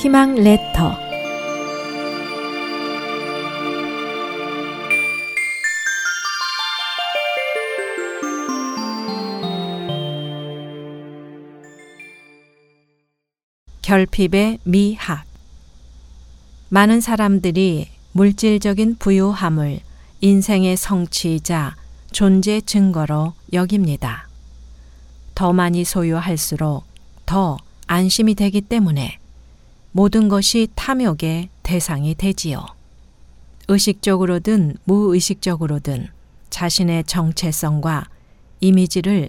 희망 레터 결핍의 미학 많은 사람들이 물질적인 부유함을 인생의 성취이자 존재 증거로 여깁니다. 더 많이 소유할수록 더 안심이 되기 때문에 모든 것이 탐욕의 대상이 되지요. 의식적으로든 무의식적으로든 자신의 정체성과 이미지를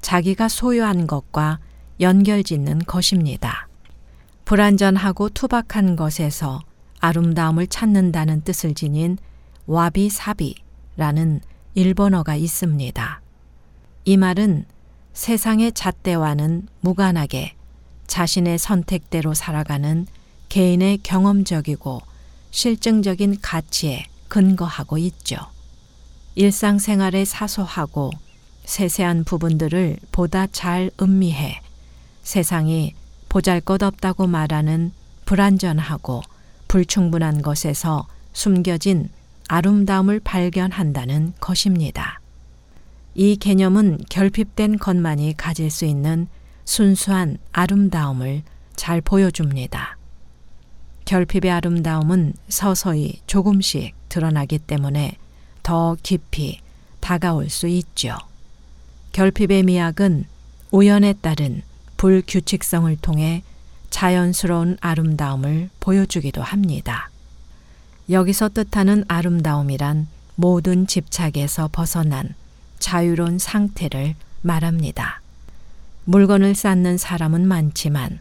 자기가 소유한 것과 연결짓는 것입니다. 불완전하고 투박한 것에서 아름다움을 찾는다는 뜻을 지닌 와비사비라는 일본어가 있습니다. 이 말은 세상의 잣대와는 무관하게 자신의 선택대로 살아가는 개인의 경험적이고 실증적인 가치에 근거하고 있죠. 일상생활의 사소하고 세세한 부분들을 보다 잘 음미해 세상이 보잘 것 없다고 말하는 불완전하고 불충분한 것에서 숨겨진 아름다움을 발견한다는 것입니다. 이 개념은 결핍된 것만이 가질 수 있는 순수한 아름다움을 잘 보여줍니다. 결핍의 아름다움은 서서히 조금씩 드러나기 때문에 더 깊이 다가올 수 있죠. 결핍의 미학은 우연에 따른 불규칙성을 통해 자연스러운 아름다움을 보여주기도 합니다. 여기서 뜻하는 아름다움이란 모든 집착에서 벗어난 자유로운 상태를 말합니다. 물건을 쌓는 사람은 많지만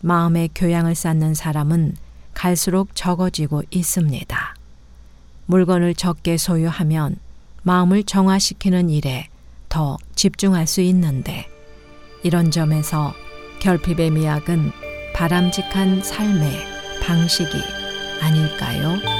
마음의 교양을 쌓는 사람은 갈수록 적어지고 있습니다. 물건을 적게 소유하면 마음을 정화시키는 일에 더 집중할 수 있는데 이런 점에서 결핍의 미학은 바람직한 삶의 방식이 아닐까요?